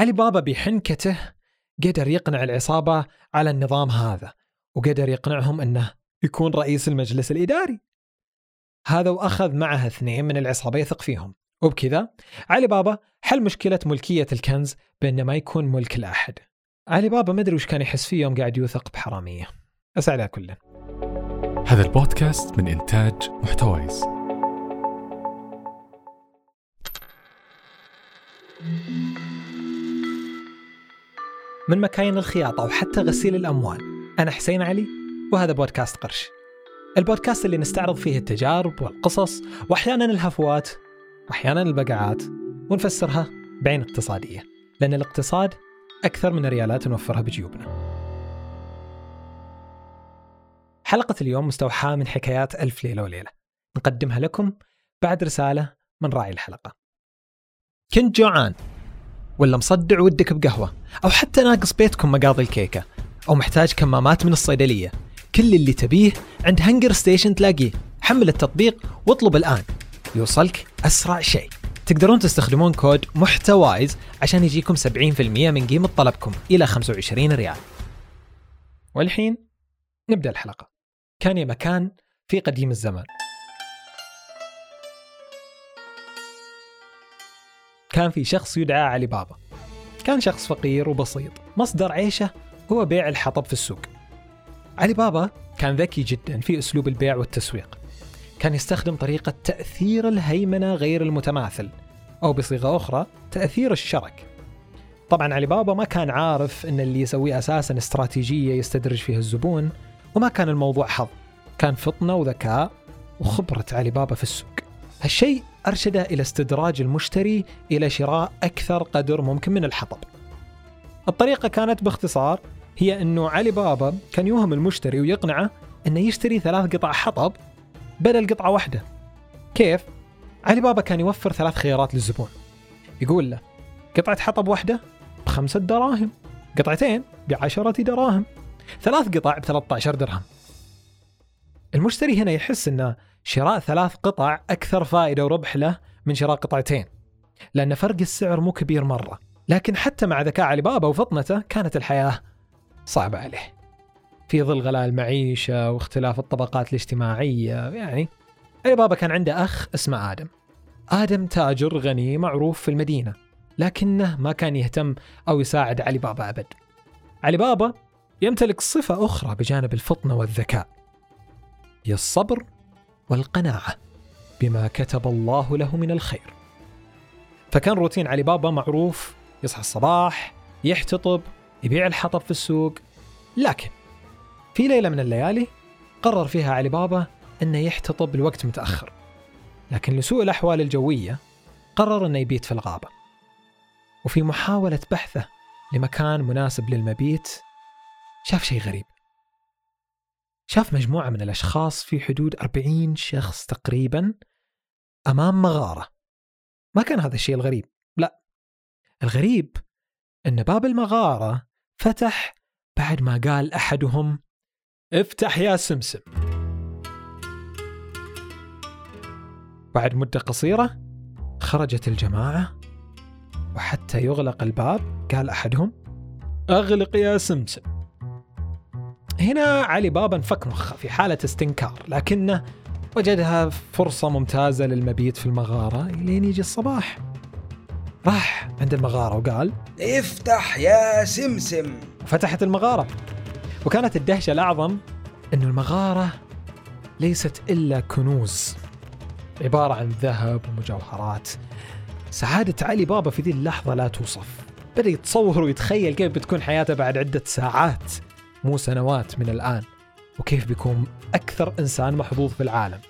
علي بابا بحنكته قدر يقنع العصابة على النظام هذا وقدر يقنعهم أنه يكون رئيس المجلس الإداري. هذا وأخذ معه اثنين من العصابة يثق فيهم. وبكذا علي بابا حل مشكلة ملكية الكنز بأنه ما يكون ملك لأحد علي بابا ما أدري وش كان يحس فيه يوم قاعد يوثق بحرامية. على كله. هذا البودكاست من إنتاج محتويس. من مكاين الخياطة وحتى غسيل الأموال. أنا حسين علي وهذا بودكاست قرش. البودكاست اللي نستعرض فيه التجارب والقصص وأحيانا الهفوات وأحيانا البقعات ونفسرها بعين اقتصادية لأن الاقتصاد أكثر من الريالات نوفرها بجيوبنا. حلقة اليوم مستوحاة من حكايات ألف ليلة وليلة. نقدمها لكم بعد رسالة من راعي الحلقة. كنت جوعان. ولا مصدع ودك بقهوة أو حتى ناقص بيتكم مقاضي الكيكة أو محتاج كمامات من الصيدلية. كل اللي تبيه عند هنجر ستيشن تلاقيه. حمل التطبيق واطلب الآن. يوصلك أسرع شيء. تقدرون تستخدمون كود محتوايز عشان يجيكم 70% من قيمة طلبكم إلى 25 ريال. والحين نبدأ الحلقة. كان يا مكان في قديم الزمان. كان في شخص يدعى علي بابا. كان شخص فقير وبسيط. مصدر عيشه هو بيع الحطب في السوق. علي بابا كان ذكي جدا في أسلوب البيع والتسويق. كان يستخدم طريقة تأثير الهيمنة غير المتماثل أو بصيغة أخرى تأثير الشرك. طبعا علي بابا ما كان عارف أن اللي يسويه أساسا استراتيجية يستدرج فيها الزبون وما كان الموضوع حظ. كان فطنة وذكاء وخبرة علي بابا في السوق. هالشيء أرشده إلى استدراج المشتري إلى شراء أكثر قدر ممكن من الحطب. الطريقة كانت باختصار هي أنه علي بابا كان يوهم المشتري ويقنعه أنه يشتري ثلاث قطع حطب بدل قطعة واحدة. كيف؟ علي بابا كان يوفر ثلاث خيارات للزبون. يقول له قطعة حطب واحدة بخمسة دراهم قطعتين بعشرة دراهم ثلاث قطع ب 13 درهم. المشتري هنا يحس أن شراء ثلاث قطع أكثر فائدة وربح له من شراء قطعتين لأن فرق السعر مو كبير مرة لكن حتى مع ذكاء علي بابا وفطنته كانت الحياة صعبة عليه. في ظل غلاء المعيشة واختلاف الطبقات الاجتماعية يعني علي بابا كان عنده أخ اسمه آدم. آدم تاجر غني معروف في المدينة لكنه ما كان يهتم أو يساعد علي بابا أبد. علي بابا يمتلك صفة أخرى بجانب الفطنة والذكاء. هي الصبر والقناعة بما كتب الله له من الخير. فكان روتين علي بابا معروف يصحى الصباح يحتطب يبيع الحطب في السوق. لكن في ليلة من الليالي قرر فيها علي بابا أنه يحتطب لوقت متأخر. لكن لسوء الأحوال الجوية قرر أنه يبيت في الغابة. وفي محاولة بحثه لمكان مناسب للمبيت شاف شيء غريب. شاف مجموعة من الأشخاص في حدود 40 شخص تقريبا أمام مغارة. ما كان هذا الشيء الغريب لا. الغريب أن باب المغارة فتح بعد ما قال أحدهم افتح يا سمسم. بعد مدة قصيرة خرجت الجماعة وحتى يغلق الباب قال أحدهم أغلق يا سمسم. هنا علي بابا انفك مخه في حالة استنكار لكنه وجدها فرصة ممتازة للمبيت في المغارة لين يجي الصباح. راح عند المغارة وقال افتح يا سمسم. فتحت المغارة. وكانت الدهشة الأعظم أن المغارة ليست إلا كنوز عبارة عن ذهب ومجوهرات. سعادة علي بابا في ذي اللحظة لا توصف. بدأ يتصور ويتخيل كيف بتكون حياته بعد عدة ساعات. مو سنوات من الآن وكيف بيكون أكثر إنسان محظوظ في العالم.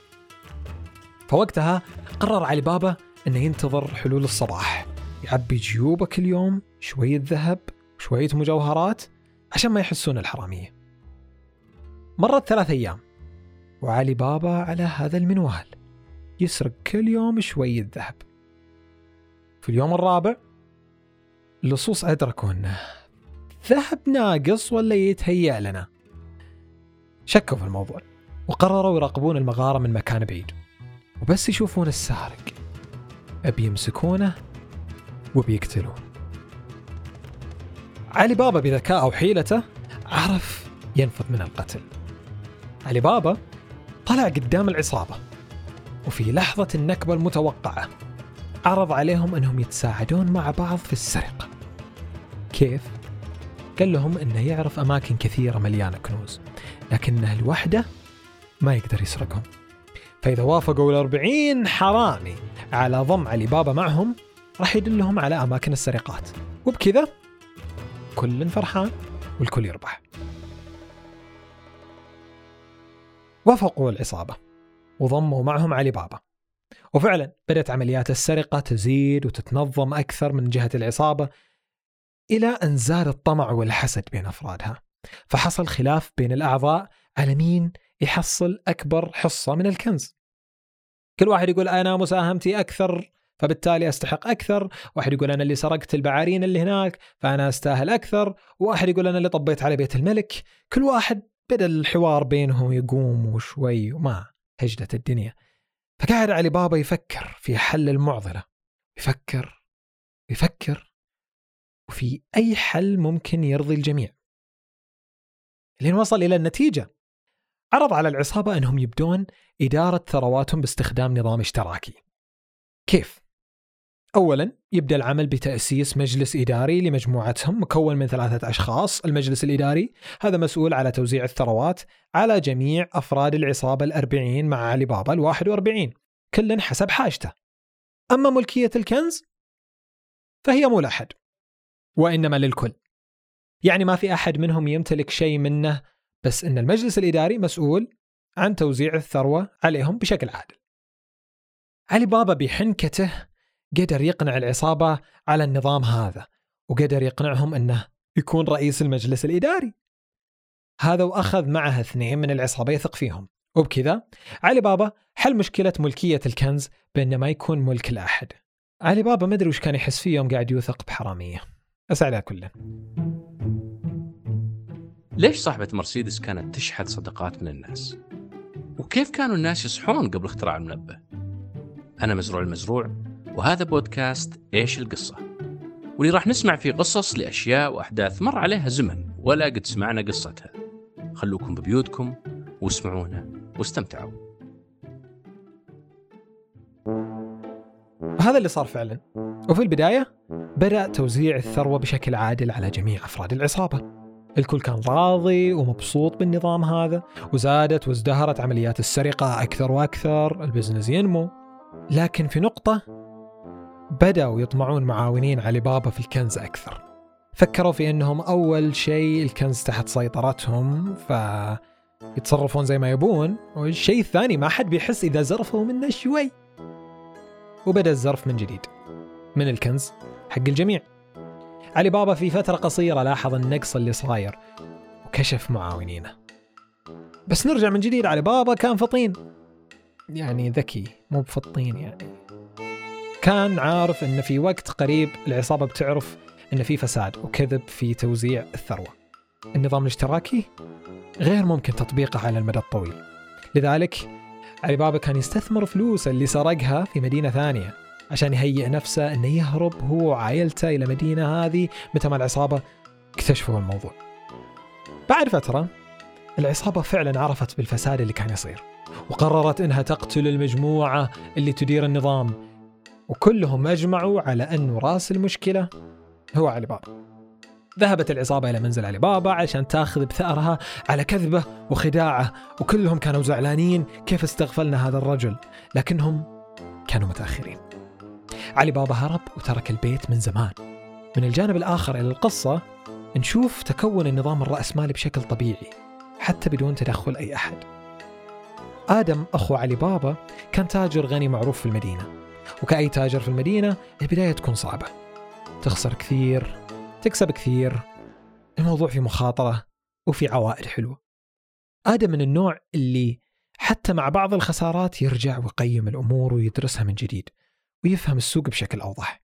فوقتها قرر علي بابا أنه ينتظر حلول الصباح. يعبي جيوبه كل يوم شوية ذهب شوية مجوهرات عشان ما يحسون الحرامية. مرت ثلاث أيام وعلي بابا على هذا المنوال يسرق كل يوم شوية ذهب. في اليوم الرابع اللصوص أدركوا أنه ذهب ناقص ولا يتهيأ لنا. شكوا في الموضوع وقرروا يراقبون المغارة من مكان بعيد. وبس يشوفون السارق. بيمسكونه وبيقتلون علي بابا بذكائه وحيلته عرف ينفذ من القتل. علي بابا طلع قدام العصابة. وفي لحظة النكبة المتوقعة عرض عليهم أنهم يتساعدون مع بعض في السرقة. كيف؟ قال لهم أنه يعرف أماكن كثيرة مليانة كنوز لكنه لوحده ما يقدر يسرقهم. فإذا وافقوا الأربعين حرامي على ضم علي بابا معهم راح يدلهم على أماكن السرقات. وبكذا كل فرحان والكل يربح. وافقوا العصابة وضموا معهم علي بابا. وفعلا بدأت عمليات السرقة تزيد وتتنظم أكثر من جهة العصابة إلى أن زاد الطمع والحسد بين أفرادها فحصل خلاف بين الأعضاء على مين يحصل أكبر حصة من الكنز. كل واحد يقول أنا مساهمتي أكثر فبالتالي أستحق أكثر. واحد يقول أنا اللي سرقت البعارين اللي هناك فأنا أستاهل أكثر. وواحد يقول أنا اللي طبيت على بيت الملك. كل واحد بدأ الحوار بينهم يقوم وشوي وما هجدت الدنيا. فقعد علي بابا يفكر في حل المعضلة. يفكر يفكر وفي أي حل ممكن يرضي الجميع. لين وصل إلى النتيجة. عرض على العصابة أنهم يبدون إدارة ثرواتهم باستخدام نظام اشتراكي. كيف؟ أولا يبدأ العمل بتأسيس مجلس إداري لمجموعتهم مكون من ثلاثة أشخاص المجلس الإداري. هذا مسؤول على توزيع الثروات على جميع أفراد العصابة الأربعين مع علي بابا الواحد وأربعين كل حسب حاجته. أما ملكية الكنز فهي مو لأحد. وإنما للكل. يعني ما في أحد منهم يمتلك شيء منه بس إن المجلس الإداري مسؤول عن توزيع الثروة عليهم بشكل عادل. علي بابا بحنكته قدر يقنع العصابة على النظام هذا وقدر يقنعهم أنه يكون رئيس المجلس الإداري. هذا وأخذ معه اثنين من العصابة يثق فيهم. وبكذا علي بابا حل مشكلة ملكية الكنز بأنه ما يكون ملك لأحد. علي بابا ما أدري وش كان يحس فيه يوم قاعد يوثق بحرامية. بس على كل ليش صاحبة مرسيدس كانت تشحذ صدقات من الناس؟ وكيف كانوا الناس يصحون قبل اختراع المنبه؟ أنا مزروع المزروع وهذا بودكاست إيش القصة؟ واللي راح نسمع فيه قصص لأشياء وأحداث مر عليها زمن ولا قد سمعنا قصتها خلوكم ببيوتكم واسمعونا واستمتعوا وهذا اللي صار فعلا وفي البداية بدأ توزيع الثروة بشكل عادل على جميع أفراد العصابة. الكل كان راضي ومبسوط بالنظام هذا وزادت وازدهرت عمليات السرقة أكثر وأكثر البزنس ينمو. لكن في نقطة بدأوا يطمعون معاونين علي بابا في الكنز أكثر. فكروا في أنهم أول شيء الكنز تحت سيطرتهم ف يتصرفون زي ما يبون والشيء الثاني ما حد بيحس إذا زرفوا منه شوي. وبدأ الزرف من جديد من الكنز. حق الجميع. علي بابا في فترة قصيرة لاحظ النقص اللي صاير وكشف معاونينه. بس نرجع من جديد علي بابا كان فطين. يعني ذكي مو بفطين يعني. كان عارف إن في وقت قريب العصابة بتعرف إن في فساد وكذب في توزيع الثروة. النظام الاشتراكي غير ممكن تطبيقه على المدى الطويل. لذلك علي بابا كان يستثمر فلوس اللي سرقها في مدينة ثانية. عشان يهيئ نفسه إنه يهرب هو وعائلته إلى مدينة هذه متى ما العصابة اكتشفوا الموضوع. بعد فترة العصابة فعلا عرفت بالفساد اللي كان يصير وقررت إنها تقتل المجموعة اللي تدير النظام وكلهم أجمعوا على أنه راس المشكلة هو علي بابا ذهبت العصابة إلى منزل علي بابا عشان تأخذ بثأرها على كذبه وخداعه وكلهم كانوا زعلانين كيف استغفلنا هذا الرجل لكنهم كانوا متأخرين علي بابا هرب وترك البيت من زمان. من الجانب الآخر إلى القصة نشوف تكون النظام الرأسمالي بشكل طبيعي حتى بدون تدخل أي أحد. آدم أخو علي بابا كان تاجر غني معروف في المدينة. وكأي تاجر في المدينة البداية تكون صعبة. تخسر كثير تكسب كثير الموضوع في مخاطرة وفي عوائد حلوة. آدم من النوع اللي حتى مع بعض الخسارات يرجع ويقيم الأمور ويدرسها من جديد. ويفهم السوق بشكل أوضح.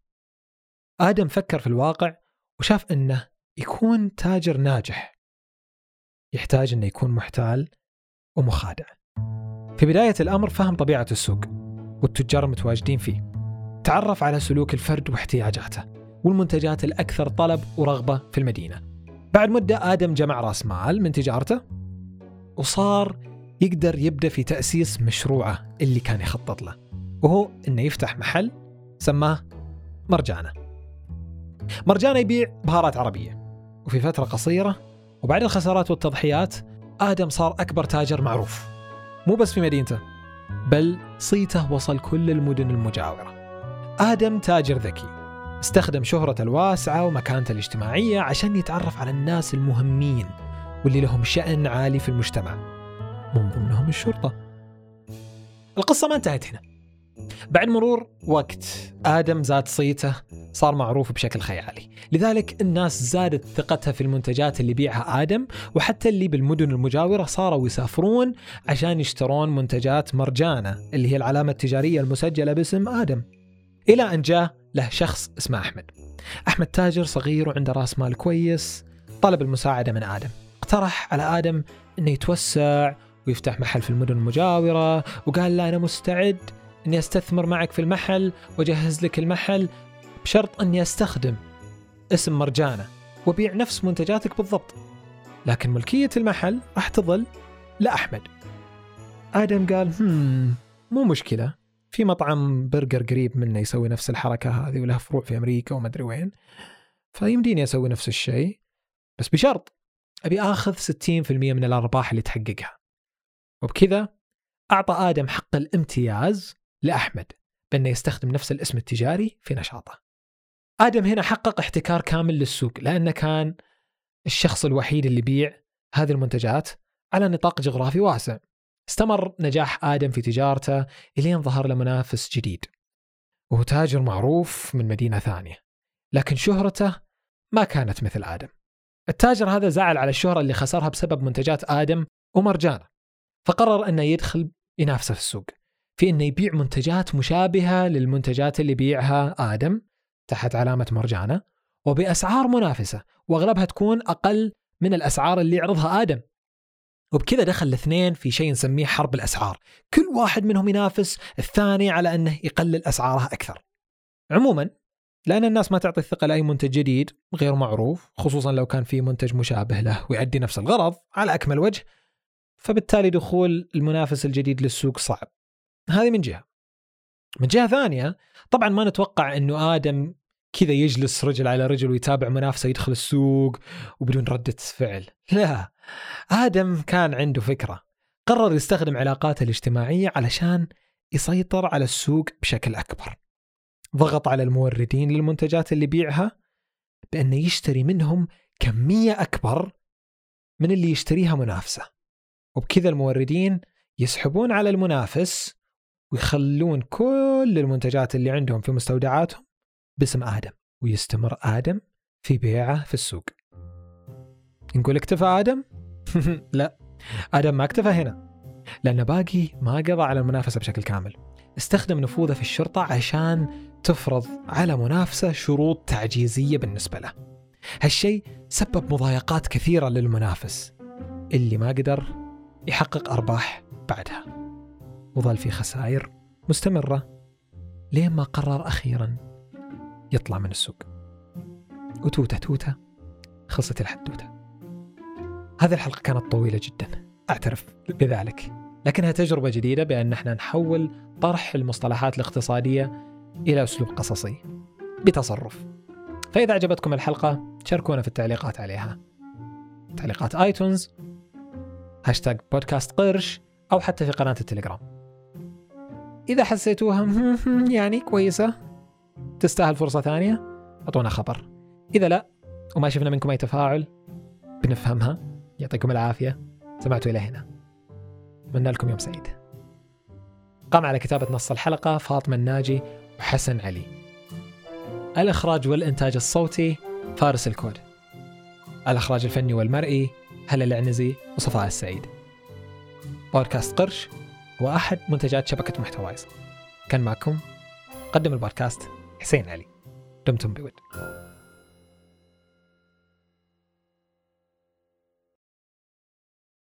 آدم فكر في الواقع وشاف أنه يكون تاجر ناجح. يحتاج أنه يكون محتال ومخادع. في بداية الأمر فهم طبيعة السوق والتجار المتواجدين فيه. تعرف على سلوك الفرد واحتياجاته والمنتجات الأكثر طلب ورغبة في المدينة. بعد مدة آدم جمع رأس مال من تجارته وصار يقدر يبدأ في تأسيس مشروعه اللي كان يخطط له. وهو أنه يفتح محل سماه مرجانة. مرجانة يبيع بهارات عربية. وفي فترة قصيرة وبعد الخسارات والتضحيات آدم صار أكبر تاجر معروف. مو بس في مدينته بل صيته وصل كل المدن المجاورة. آدم تاجر ذكي. استخدم شهرته الواسعة ومكانته الاجتماعية عشان يتعرف على الناس المهمين واللي لهم شأن عالي في المجتمع. من ضمنهم الشرطة. القصة ما انتهت هنا. بعد مرور وقت آدم زاد صيته صار معروف بشكل خيالي. لذلك الناس زادت ثقتها في المنتجات اللي يبيعها آدم وحتى اللي بالمدن المجاورة صاروا يسافرون عشان يشترون منتجات مرجانة اللي هي العلامة التجارية المسجلة باسم آدم. إلى أن جاء له شخص اسمه أحمد. أحمد تاجر صغير وعنده رأس مال كويس طلب المساعدة من آدم. اقترح على آدم أنه يتوسع ويفتح محل في المدن المجاورة وقال له أنا مستعد أني أستثمر معك في المحل وأجهز لك المحل بشرط أني أستخدم اسم مرجانة وبيع نفس منتجاتك بالضبط. لكن ملكية المحل راح تظل لأحمد. آدم قال هم مو مشكلة. في مطعم برجر قريب منه يسوي نفس الحركة هذه وله فروع في أمريكا وما أدري وين. فيمديني أسوي نفس الشيء بس بشرط أبي آخذ 60% من الأرباح اللي تحققها. وبكذا أعطى آدم حق الامتياز لأحمد بأنه يستخدم نفس الاسم التجاري في نشاطه. آدم هنا حقق احتكار كامل للسوق لأنه كان الشخص الوحيد اللي يبيع هذه المنتجات على نطاق جغرافي واسع. استمر نجاح آدم في تجارته إلين ظهر له منافس جديد. وهو تاجر معروف من مدينة ثانية لكن شهرته ما كانت مثل آدم. التاجر هذا زعل على الشهرة اللي خسرها بسبب منتجات آدم ومرجانة فقرر أنه يدخل ينافسه في السوق. في أنه يبيع منتجات مشابهة للمنتجات اللي يبيعها آدم تحت علامة مرجانة وبأسعار منافسة وأغلبها تكون أقل من الأسعار اللي يعرضها آدم. وبكذا دخل الاثنين في شيء نسميه حرب الأسعار. كل واحد منهم ينافس الثاني على أنه يقلل أسعاره أكثر. عموما لأن الناس ما تعطي الثقة لأي منتج جديد غير معروف خصوصا لو كان في منتج مشابه له ويؤدي نفس الغرض على أكمل وجه فبالتالي دخول المنافس الجديد للسوق صعب. هذه من جهة. من جهة ثانية طبعا ما نتوقع أنه آدم كذا يجلس رجل على رجل ويتابع منافسة يدخل السوق وبدون ردة فعل. لا آدم كان عنده فكرة. قرر يستخدم علاقاته الاجتماعية علشان يسيطر على السوق بشكل أكبر. ضغط على الموردين للمنتجات اللي يبيعها بأنه يشتري منهم كمية أكبر من اللي يشتريها منافسة. وبكذا الموردين يسحبون على المنافس ويخلون كل المنتجات اللي عندهم في مستودعاتهم باسم آدم ويستمر آدم في بيعه في السوق. نقول اكتفى آدم؟ لا آدم ما اكتفى هنا لأنه باقي ما قضى على المنافسة بشكل كامل. استخدم نفوذه في الشرطة عشان تفرض على منافسة شروط تعجيزية بالنسبة له. هالشيء سبب مضايقات كثيرة للمنافس اللي ما قدر يحقق أرباح بعدها. وظل في خسائر مستمرة لين ما قرر أخيرا يطلع من السوق. وتوتة توتة خلصت الحدوتة. هذه الحلقة كانت طويلة جدا أعترف بذلك. لكنها تجربة جديدة بأن إحنا نحول طرح المصطلحات الاقتصادية إلى أسلوب قصصي بتصرف. فإذا عجبتكم الحلقة شاركونا في التعليقات عليها. تعليقات آيتونز هاشتاج بودكاست قرش أو حتى في قناة التليجرام. إذا حسيتوها يعني كويسة تستاهل فرصة ثانية أعطونا خبر. إذا لا وما شفنا منكم أي تفاعل بنفهمها. يعطيكم العافية. سمعتوا إلى هنا. أتمنى لكم يوم سعيد. قام على كتابة نص الحلقة فاطمة الناجي وحسن علي. الإخراج والإنتاج الصوتي فارس الكود. الإخراج الفني والمرئي هلا العنزي وصفاء السعيد. بودكاست قرش هو أحد منتجات شبكة محتوايز كان معكم قدم البودكاست حسين علي. دمتم بود.